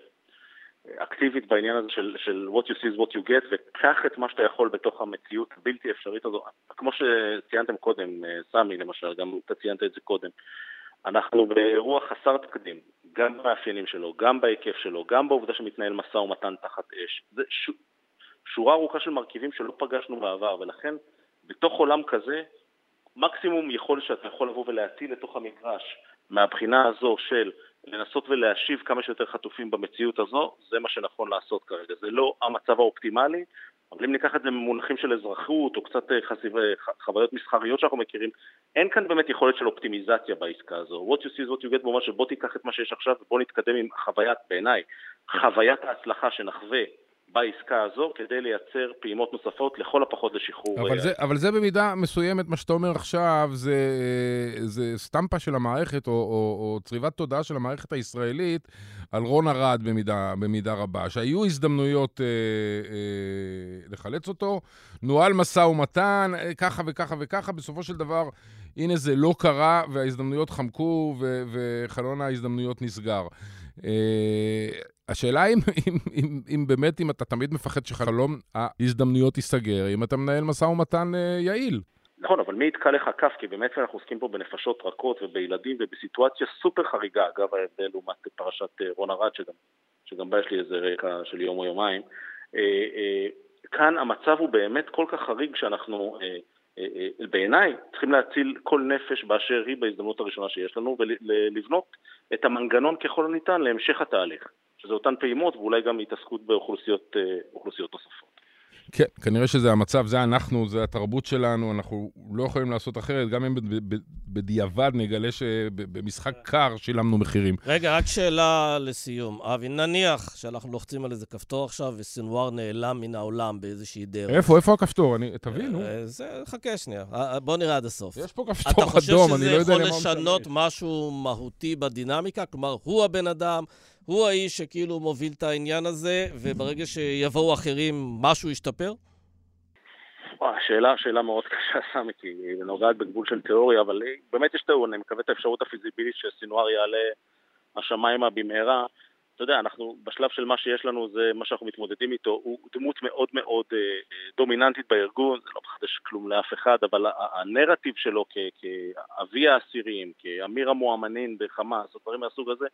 אקטיבית בעניין הזה של, של what you see is what you get, וקח את מה שאתה יכול בתוך המציאות הבלתי אפשרית הזו. כמו שציינתם קודם, אה, סמי למשל, גם אתה ציינת את זה קודם. אנחנו באירוע חסר תקדים, גם במאפיינים שלו, גם בהיקף שלו, גם בעובדה שמתנהל משא ומתן תחת אש. זה ש... שורה ארוכה של מרכיבים שלא פגשנו בעבר, ולכן בתוך עולם כזה, מקסימום יכול שאתה יכול לבוא ולהטיל לתוך המגרש מהבחינה הזו של לנסות ולהשיב כמה שיותר חטופים במציאות הזו, זה מה שנכון לעשות כרגע. זה לא המצב האופטימלי, אבל אם ניקח את זה במונחים של אזרחות או קצת חסיב, חוויות מסחריות שאנחנו מכירים, אין כאן באמת יכולת של אופטימיזציה בעסקה הזו. What you see is what you get, במובן שבוא תיקח את מה שיש עכשיו ובוא נתקדם עם חוויית, בעיניי, חוויית ההצלחה שנחווה בעסקה הזו כדי לייצר פעימות נוספות, לכל הפחות לשחרור. אבל, זה, אבל זה במידה מסוימת, מה שאתה אומר עכשיו, זה, זה סטמפה של המערכת, או, או, או צריבת תודעה של המערכת הישראלית על רון ארד במידה, במידה רבה, שהיו הזדמנויות אה, אה, לחלץ אותו, נוהל משא ומתן, אה, ככה וככה וככה, בסופו של דבר, הנה זה לא קרה, וההזדמנויות חמקו, ו, וחלון ההזדמנויות נסגר. אה, השאלה אם, [LAUGHS] אם, אם, אם באמת, אם אתה תמיד מפחד שחלום ההזדמנויות ייסגר, אם אתה מנהל משא ומתן אה, יעיל. נכון, אבל מי יתקע לך כף? כי באמת אנחנו עוסקים פה בנפשות רכות ובילדים ובסיטואציה סופר חריגה, אגב ההבדל לעומת פרשת אה, רון ארד, שגם, שגם בה יש לי איזה רקע של יום או יומיים. כאן המצב הוא באמת כל כך חריג שאנחנו... בעיניי צריכים להציל כל נפש באשר היא בהזדמנות הראשונה שיש לנו ולבנות את המנגנון ככל הניתן להמשך התהליך, שזה אותן פעימות ואולי גם התעסקות באוכלוסיות אה, נוספות. כן, כנראה שזה המצב, זה אנחנו, זה התרבות שלנו, אנחנו לא יכולים לעשות אחרת, גם אם בדיעבד נגלה שבמשחק קר שילמנו מחירים. רגע, רק שאלה לסיום. אבי, נניח שאנחנו לוחצים על איזה כפתור עכשיו וסנוואר נעלם מן העולם באיזושהי דרך. איפה, איפה הכפתור? אני, תבינו. אה, זה, חכה שנייה, אה, אה, בוא נראה עד הסוף. יש פה כפתור אדום, אני לא יודע למה... אתה חושב שזה יכול לשנות משהו מהותי בדינמיקה? כלומר, הוא הבן אדם, הוא האיש שכאילו מוביל את העניין הזה, וברגע שיבואו אחרים, משהו ישתפר? שאלה, שאלה מאוד קשה, סמי, כי היא נוגעת בגבול של תיאוריה, אבל באמת יש טעון, אני מקווה את האפשרות הפיזיבילית שסינואר יעלה השמיימה במהרה. אתה יודע, אנחנו בשלב של מה שיש לנו, זה מה שאנחנו מתמודדים איתו, הוא דמות מאוד מאוד אה, אה דומיננטית בארגון, זה לא מחדש כלום לאף אחד, אבל הנרטיב שלו כאבי האסירים, כאמיר המואמנין בחמאס, או דברים מהסוג הזה,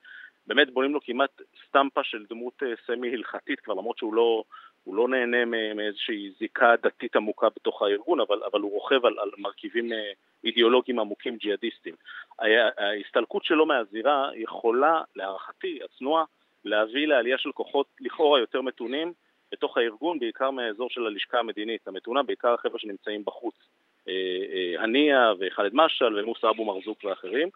באמת בונים לו כמעט סטמפה של דמות אה, סמי הלכתית כבר, למרות שהוא לא, הוא לא נהנה מאיזושהי זיקה דתית עמוקה בתוך הארגון, אבל, אבל הוא רוכב על, על מרכיבים אידיאולוגיים עמוקים ג'יהאדיסטיים. ההסתלקות שלו מהזירה יכולה, להערכתי, הצנועה, להביא לעלייה של כוחות לכאורה יותר מתונים בתוך הארגון, בעיקר מהאזור של הלשכה המדינית המתונה, בעיקר החבר'ה שנמצאים בחוץ. אה, אה, הנייה וח'אלד משעל ומוסא אבו מרזוק ואחרים,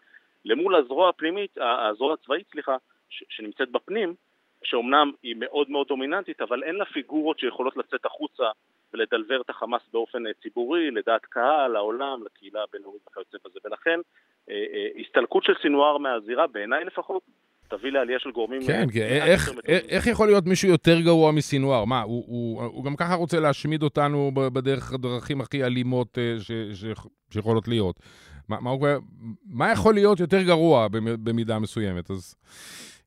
למול הזרוע הפנימית, הזרוע הצבאית, סליחה, שנמצאת בפנים, שאומנם היא מאוד מאוד דומיננטית, אבל אין לה פיגורות שיכולות לצאת החוצה ולדלבר את החמאס באופן אה, ציבורי, לדעת קהל, לעולם, לקהילה הבינלאומית וכיוצא בזה. ולכן, הסתלקות של סינואר מהזירה, בעיניי לפחות, תביא לעלייה של גורמים... כן, כן. איך, איך יכול להיות מישהו יותר גרוע מסינואר? מה, הוא, הוא, הוא גם ככה רוצה להשמיד אותנו בדרך הדרכים הכי אלימות אה, ש, ש, שיכולות להיות. מה, מה, הוא, מה יכול להיות יותר גרוע במידה מסוימת? אז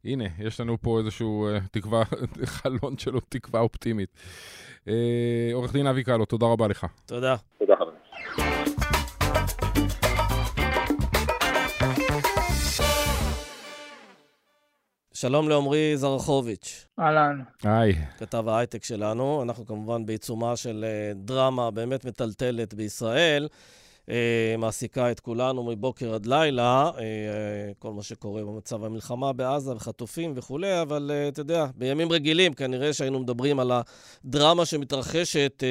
הנה, יש לנו פה איזשהו uh, תקווה, [LAUGHS] חלון שלו, תקווה אופטימית. Uh, עורך דין אבי קלו, תודה רבה לך. תודה. תודה חברים. שלום לעמרי זרחוביץ'. אהלן. היי. כתב ההייטק שלנו. אנחנו כמובן בעיצומה של אה, דרמה באמת מטלטלת בישראל. אה, מעסיקה את כולנו מבוקר עד לילה, אה, כל מה שקורה במצב המלחמה בעזה וחטופים וכולי, אבל אתה יודע, בימים רגילים כנראה שהיינו מדברים על הדרמה שמתרחשת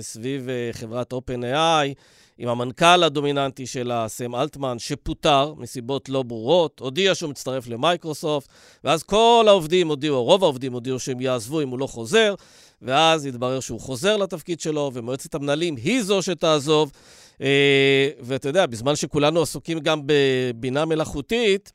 סביב חברת OpenAI. עם המנכ"ל הדומיננטי שלה, סם אלטמן, שפוטר מסיבות לא ברורות, הודיע שהוא מצטרף למייקרוסופט, ואז כל העובדים הודיעו, רוב העובדים הודיעו שהם יעזבו אם הוא לא חוזר, ואז התברר שהוא חוזר לתפקיד שלו, ומועצת המנהלים היא זו שתעזוב. אה, ואתה יודע, בזמן שכולנו עסוקים גם בבינה מלאכותית,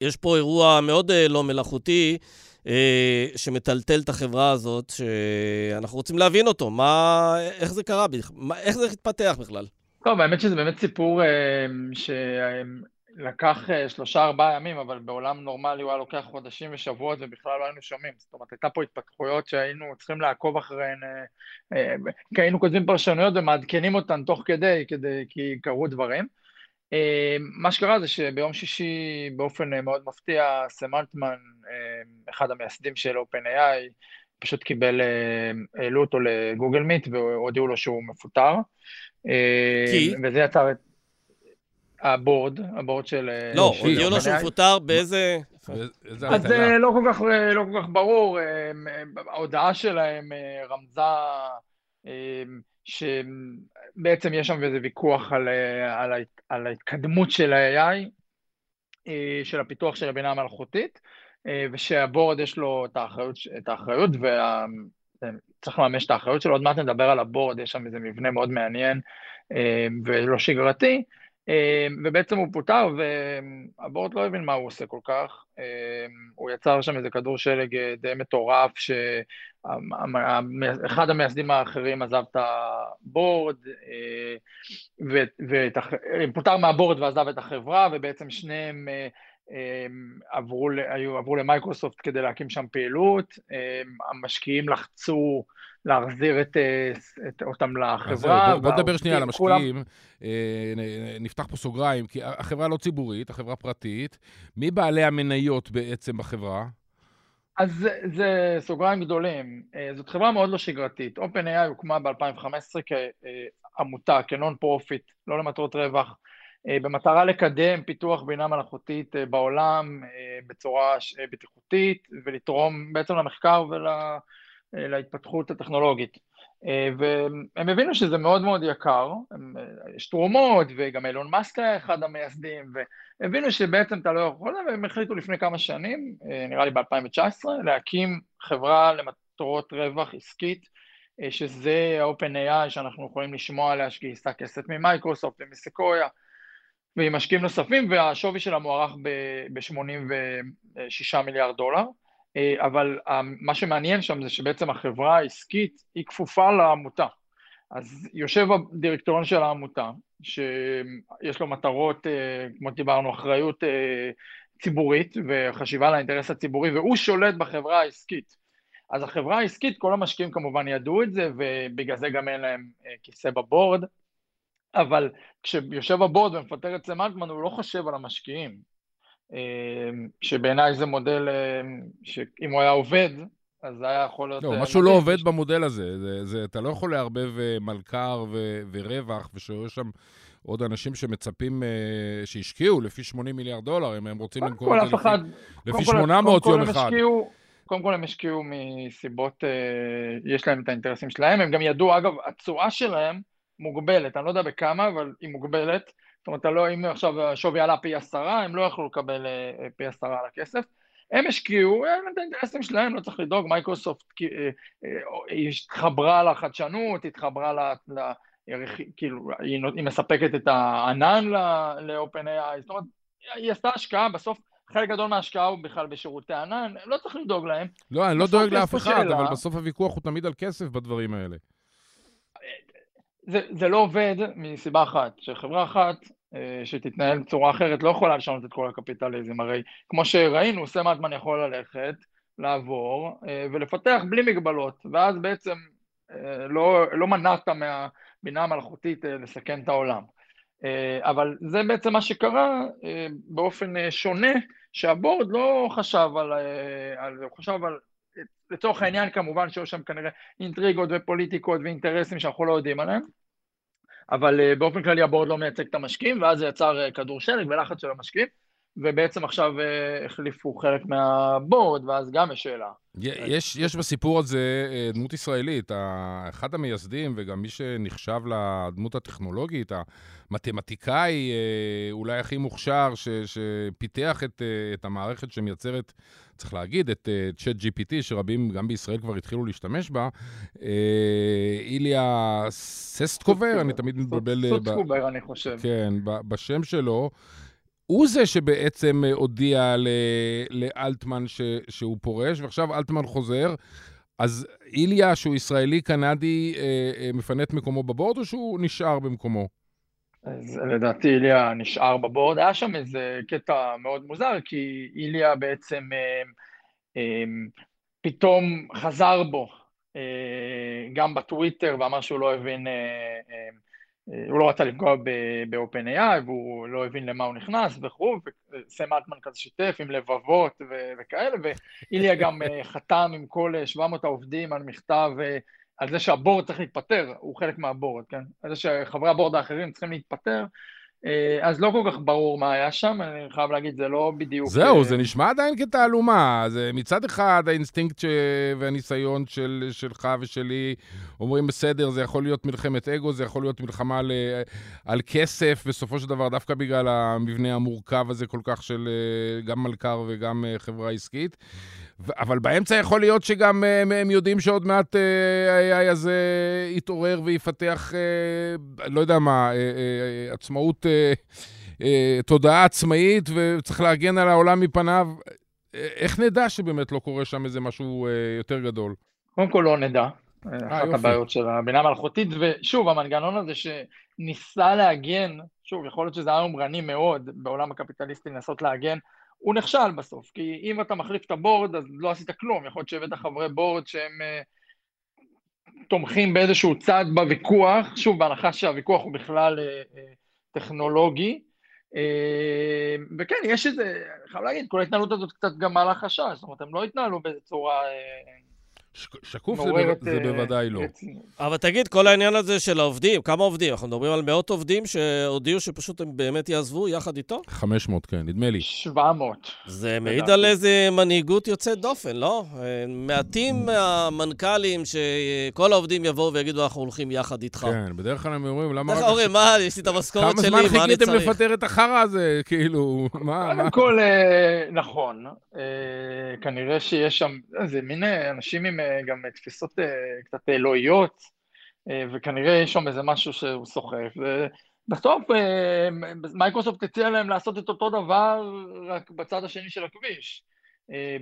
יש פה אירוע מאוד אה, לא מלאכותי. אה, שמטלטל את החברה הזאת, שאנחנו רוצים להבין אותו. מה, איך זה קרה, איך זה התפתח בכלל? טוב, האמת שזה באמת סיפור אה, שלקח אה, שלושה ארבעה ימים, אבל בעולם נורמלי הוא היה לוקח חודשים ושבועות ובכלל לא היינו שומעים. זאת אומרת, הייתה פה התפתחויות שהיינו צריכים לעקוב אחריהן, אה, כי היינו כותבים פרשנויות ומעדכנים אותן תוך כדי, כדי כי קרו דברים. מה שקרה זה שביום שישי באופן מאוד מפתיע, סמנטמן, אחד המייסדים של OpenAI, פשוט קיבל, העלו אותו לגוגל מיט והודיעו לו שהוא מפוטר. כי? וזה יצר את... הבורד, הבורד של... לא, הודיעו לו שהוא מפוטר באיזה... אז זה לא כל כך, לא כל כך ברור, ההודעה שלהם רמזה שבעצם יש שם איזה ויכוח על, על, על ההתקדמות של ה-AI, של הפיתוח של הבינה המלאכותית, ושהבורד יש לו את האחריות, את האחריות וצריך לממש את האחריות שלו. עוד מעט נדבר על הבורד, יש שם איזה מבנה מאוד מעניין ולא שגרתי. אמ, ובעצם הוא פוטר, והבורד לא הבין מה הוא עושה כל כך. אמ, הוא יצר שם איזה כדור שלג אה, די מטורף, שאחד המייסדים האחרים עזב את הבורד, אה, ופוטר מהבורד ועזב את החברה, ובעצם שניהם אמ, עברו, עברו למייקרוסופט כדי להקים שם פעילות. המשקיעים לחצו להחזיר את, אה, את, אותם לחברה. בוא, בוא נדבר שנייה על המשקיעים. כולם... אה, נפתח פה סוגריים, כי החברה לא ציבורית, החברה פרטית. מי בעלי המניות בעצם בחברה? אז זה, זה סוגריים גדולים. אה, זאת חברה מאוד לא שגרתית. OpenAI הוקמה ב-2015 כעמותה, כ non-profit, לא למטרות רווח, במטרה לקדם פיתוח בינה מלאכותית בעולם בצורה בטיחותית ולתרום בעצם למחקר ול... אה, להתפתחות הטכנולוגית. אה, והם הבינו שזה מאוד מאוד יקר, אה, יש תרומות, וגם אילון מאסק היה אחד המייסדים, והבינו שבעצם אתה לא יכול, והם החליטו לפני כמה שנים, נראה לי ב-2019, להקים חברה למטרות רווח עסקית, שזה ה-OpenAI שאנחנו יכולים לשמוע עליה, שגייסה כסף ממייקרוסופט ומסקויה, ועם משקיעים נוספים, והשווי שלה מוערך ב-86 מיליארד דולר. אה, אבל אה, מה שמעניין שם זה שבעצם החברה העסקית היא כפופה לעמותה. אז יושב הדירקטוריון של העמותה, שיש לו מטרות, אה, כמו דיברנו, אחריות ציבורית וחשיבה על האינטרס הציבורי, והוא שולט בחברה העסקית. אז החברה העסקית, כל המשקיעים כמובן ידעו את זה, ובגלל זה גם אין להם כיסא בבורד, אבל כשיושב הבורד ומפטר את סם אלטמן, הוא לא חושב על המשקיעים, אמ, שבעיניי זה מודל אמ, שאם הוא היה עובד, אז זה היה יכול להיות... לא, אה, משהו לא עובד במודל הזה. זה, זה, אתה לא יכול לערבב אה, מלכ"ר ו, ורווח, ושיש שם עוד אנשים שמצפים, אה, שהשקיעו לפי 80 מיליארד דולר, אם הם רוצים למכור את זה אחד, לפי, לפי 800 יום אחד. השקיעו, קודם כל הם השקיעו מסיבות, יש להם את האינטרסים שלהם, הם גם ידעו, אגב, התשואה שלהם מוגבלת, אני לא יודע בכמה, אבל היא מוגבלת. זאת אומרת, לא, אם עכשיו השווי עלה פי עשרה, הם לא יכלו לקבל אה, אה, פי עשרה על הכסף. הם השקיעו, הם את האינטרסים שלהם, לא צריך לדאוג, מייקרוסופט אה, התחברה לחדשנות, התחברה ל... ל כאילו, היא, היא מספקת את הענן ל-OpenAI, זאת אומרת, היא עשתה השקעה, בסוף חלק גדול מההשקעה הוא בכלל בשירותי ענן, לא צריך לדאוג להם. לא, אני לא דואג לאף אחד, שאלה... אבל בסוף הוויכוח הוא תמיד על כסף בדברים האלה. זה, זה לא עובד מסיבה אחת, שחברה אחת אה, שתתנהל בצורה אחרת לא יכולה לשנות את כל הקפיטליזם, הרי כמו שראינו, סם אלטמן יכול ללכת, לעבור אה, ולפתח בלי מגבלות, ואז בעצם אה, לא, לא מנעת מהבינה המלאכותית לסכן את העולם. אבל זה בעצם מה שקרה באופן שונה, שהבורד לא חשב על, על חשב על, לצורך העניין כמובן שהיו שם כנראה אינטריגות ופוליטיקות ואינטרסים שאנחנו לא יודעים עליהם, אבל אה, באופן כללי הבורד לא מייצג את המשקיעים, ואז זה יצר אה, כדור שלג ולחץ של המשקיעים, ובעצם עכשיו אה, החליפו חלק מהבורד, ואז גם יש שאלה. יש, יש בסיפור הזה דמות ישראלית, אחד המייסדים וגם מי שנחשב לדמות הטכנולוגית, המתמטיקאי אולי הכי מוכשר, ש, שפיתח את, את המערכת שמייצרת צריך להגיד, את צ'אט GPT, שרבים גם בישראל כבר התחילו להשתמש בה, איליה ססטקובר, אני תמיד מתבלבל... אה, סוטקובר, אני חושב. כן, בשם שלו. הוא זה שבעצם הודיע לאלטמן ש, שהוא פורש, ועכשיו אלטמן חוזר. אז איליה, שהוא ישראלי-קנדי, מפנה את מקומו ב board, או שהוא נשאר במקומו? אז לדעתי איליה נשאר ב board, היה שם איזה קטע מאוד מוזר, כי איליה בעצם אה, אה, פתאום חזר בו אה, גם בטוויטר ואמר שהוא לא הבין, הוא לא רצה לפגוע ב-OpenAI והוא לא הבין למה הוא נכנס וכו', וסם אלטמן כזה שיתף עם לבבות וכאלה, ואיליה [LAUGHS] גם חתם עם כל 700 העובדים על מכתב על זה שהבורד צריך להתפטר, הוא חלק מהבורד, כן? על זה שחברי הבורד האחרים צריכים להתפטר, אה, אז לא כל כך ברור מה היה שם, אני חייב להגיד, זה לא בדיוק... זהו, זה נשמע עדיין כתעלומה. זה מצד אחד האינסטינקט ש... והניסיון של, שלך ושלי אומרים, בסדר, זה יכול להיות מלחמת אגו, זה יכול להיות מלחמה על, על כסף, בסופו של דבר, דווקא בגלל המבנה המורכב הזה כל כך של גם מלכ"ר וגם חברה עסקית. אבל באמצע יכול להיות שגם אה, הם יודעים שעוד מעט ה-AI אה, הזה יתעורר ויפתח, אה, לא יודע מה, עצמאות, תודעה עצמאית, וצריך להגן על העולם מפניו. איך נדע שבאמת לא קורה שם איזה משהו יותר גדול? קודם כל לא נדע. אחת הבעיות של הבינה המלאכותית, ושוב, המנגנון הזה שניסה להגן, שוב, יכול להיות שזה היה אומרני מאוד בעולם הקפיטליסטי לנסות להגן הוא נכשל בסוף, כי אם אתה מחליף את הבורד אז לא עשית כלום, יכול להיות שהבאת חברי בורד שהם uh, תומכים באיזשהו צד בוויכוח, שוב בהנחה שהוויכוח הוא בכלל uh, uh, טכנולוגי, וכן, יש איזה, חייב להגיד, כל ההתנהלות הזאת קצת גם מעלה חשש, זאת אומרת, הם לא התנהלו בצורה... Uh, שקוף זה, ב... זה אה, בוודאי לא. אבל תגיד, כל העניין הזה של העובדים, כמה עובדים? אנחנו מדברים על מאות עובדים שהודיעו שפשוט הם באמת יעזבו יחד איתו? 500, כן, נדמה לי. 700. זה מעיד על איזה מנהיגות יוצאת דופן, לא? מעטים מהמנכ"לים שכל העובדים יבואו ויגידו, אנחנו הולכים יחד איתך. כן, בדרך כלל הם אומרים, למה... כלל אומרים, מה, יש לי את המשכורת שלי, מה אני צריך? כמה זמן חיכיתם לפטר את החרא הזה? [LAUGHS] כאילו, מה? קודם כל, אה, נכון. אה, כנראה שיש שם, זה מין אנשים עם גם תפיסות אה, קצת אלוהיות, אה, וכנראה יש שם איזה משהו שהוא סוחף. ובסוף אה, מייקרוסופט הציע להם לעשות את אותו דבר רק בצד השני של הכביש.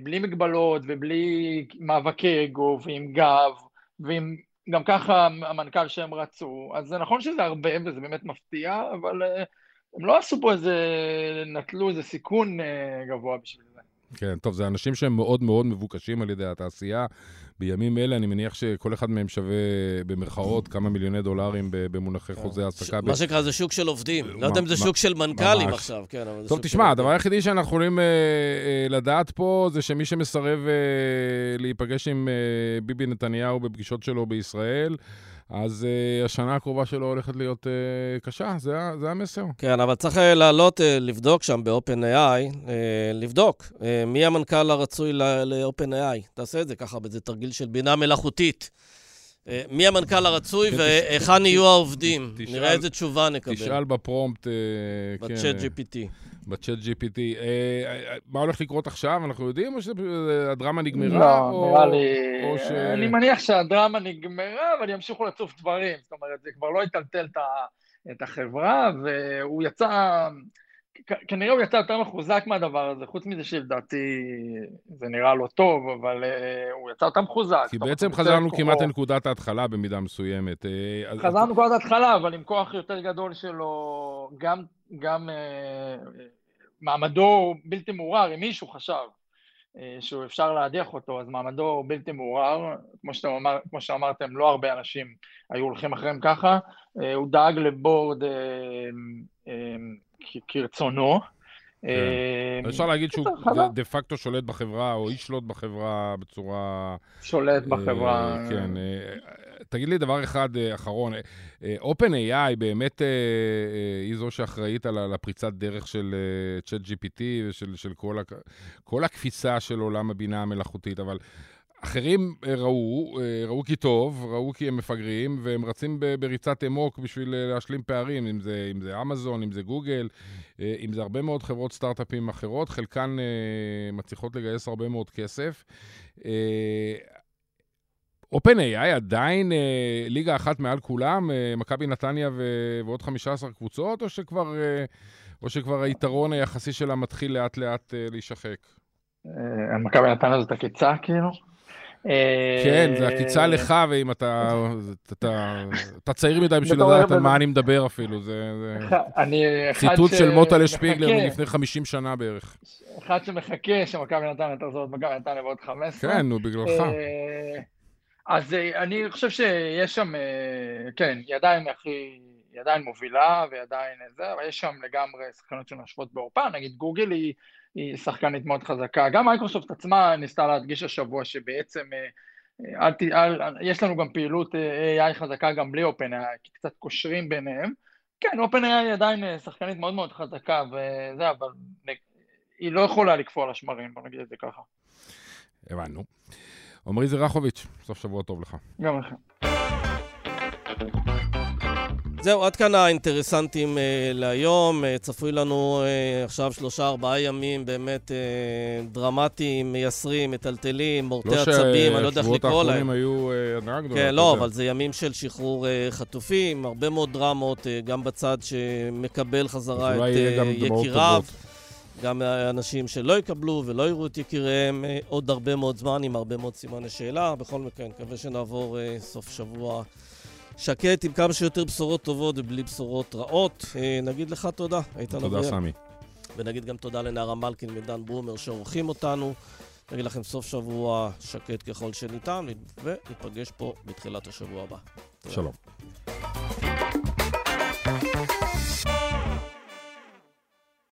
בלי מגבלות ובלי מאבקי אגו ועם גב ועם גם ככה המנכ"ל שהם רצו. אז זה נכון שזה הרבה וזה באמת מפתיע, אבל הם לא עשו פה איזה, נטלו איזה סיכון גבוה בשביל זה. כן, טוב, זה אנשים שהם מאוד מאוד מבוקשים על ידי התעשייה. בימים אלה אני מניח שכל אחד מהם שווה במרכאות כמה מיליוני דולרים במונחי כן. חוזה העסקה. מה שנקרא, זה שוק של עובדים. לא יודע אם זה שוק של מנכ"לים עכשיו, כן, אבל זה טוב, תשמע, הדבר היחידי שאנחנו יכולים אה, אה, לדעת פה זה שמי שמסרב אה, להיפגש עם ביבי נתניהו בפגישות שלו בישראל, אז uh, השנה הקרובה שלו הולכת להיות uh, קשה, זה, זה המסר. כן, אבל צריך uh, לעלות, uh, לבדוק שם ב-OpenAI, uh, לבדוק uh, מי המנכ"ל הרצוי ל-OpenAI. תעשה את זה ככה, באיזה תרגיל של בינה מלאכותית. מי המנכ"ל הרצוי והיכן יהיו העובדים. נראה איזה תשובה נקבל. תשאל בפרומפט, כן. בצ'אט GPT. בצ'אט GPT. אה, מה הולך לקרות עכשיו? אנחנו יודעים, או שהדרמה נגמרה? לא, או, נראה לי... או ש... אני מניח שהדרמה נגמרה, אבל ימשיכו לצוף דברים. זאת אומרת, זה כבר לא יטלטל את החברה, והוא יצא... כנראה הוא יצא יותר מחוזק מהדבר הזה, חוץ מזה שלדעתי זה נראה לא טוב, אבל uh, הוא יצא יותר מחוזק. כי בעצם חזרנו כמעט לנקודת ההתחלה במידה מסוימת. אה, חזרנו לנקודת ההתחלה, אבל עם כוח יותר גדול שלו, גם, גם uh, מעמדו בלתי מעורער, אם מישהו חשב שהוא אפשר להדיח אותו, אז מעמדו בלתי מעורער, כמו, שאמר, כמו שאמרתם, לא הרבה אנשים היו הולכים אחריהם ככה, הוא דאג לבורד... כרצונו. כן. אה, אפשר להגיד שהוא דה פקטו שולט בחברה, או ישלוט בחברה בצורה... שולט אה, בחברה. כן. אה, תגיד לי דבר אחד אחרון, OpenAI באמת היא זו שאחראית על הפריצת דרך של ChatGPT ושל כל הקפיצה של עולם הבינה המלאכותית, אבל אחרים אה, ראו, אה, ראו כי טוב, ראו כי הם מפגרים, והם רצים בריצת אמוק בשביל אה, להשלים פערים, אם זה, אם זה אמזון, אם זה גוגל, אם זה הרבה מאוד חברות סטארט-אפים אחרות, חלקן מצליחות לגייס הרבה מאוד כסף. OpenAI עדיין אה, ליגה אחת מעל כולם, אה, מכבי נתניה ו- ועוד 15 קבוצות, או שכבר, אה, או שכבר היתרון היחסי שלה מתחיל לאט לאט אה, להישחק? מכבי נתניה זאת עקיצה כאילו? כן, זה עקיצה לך, ואם אתה, אתה, צעיר מדי בשביל לדעת על מה אני מדבר אפילו, זה, ציטוט של מוטלה שפיגלר מלפני 50 שנה בערך. אחד שמחכה שמכבי נתניה תחזור מכבי נתניה בעוד 15. כן, נו, בגללך. אה, אז אה, אני חושב שיש שם, אה, כן, היא עדיין הכי, היא עדיין מובילה, והיא עדיין זה, אבל יש שם לגמרי שחקנות שנושבות בעורפה, נגיד גוגל היא... היא שחקנית מאוד חזקה. גם מייקרוסופט עצמה ניסתה להדגיש השבוע שבעצם אה, אה, אל, אל, יש לנו גם פעילות אה, AI חזקה גם בלי OpenAI, כי קצת קושרים ביניהם, כן, היא עדיין שחקנית מאוד מאוד חזקה וזה, אבל היא לא יכולה לקפוא על השמרים, בוא נגיד את זה ככה. הבנו. עמרי זרחוביץ', סוף שבוע טוב לך. גם לכם. זהו, עד כאן האינטרסנטים אה, להיום. אה, צפוי לנו אה, עכשיו שלושה ארבעה ימים באמת אה, דרמטיים, מייסרים, מטלטלים, מורטי לא עצבים, אני לא יודע איך לקרוא להם. שהשבועות האחרונים היו אה, הנאה גדולה. כן, לא. אבל זה ימים של שחרור אה, חטופים, הרבה מאוד דרמות, אה, גם בצד שמקבל חזרה את אה, יקיריו. גם אנשים שלא יקבלו ולא יראו את יקיריהם אה, עוד הרבה מאוד זמן עם הרבה מאוד סימני שאלה. בכל מקרה, נקווה שנעבור אה, סוף שבוע שקט עם כמה שיותר בשורות טובות ובלי בשורות רעות. אה, נגיד לך תודה, איתן אביאל. תודה, סמי. ונגיד גם תודה לנערה מלקין ודן ברומר שעורכים אותנו. נגיד לכם סוף שבוע שקט ככל שניתן, וניפגש פה בתחילת השבוע הבא. שלום.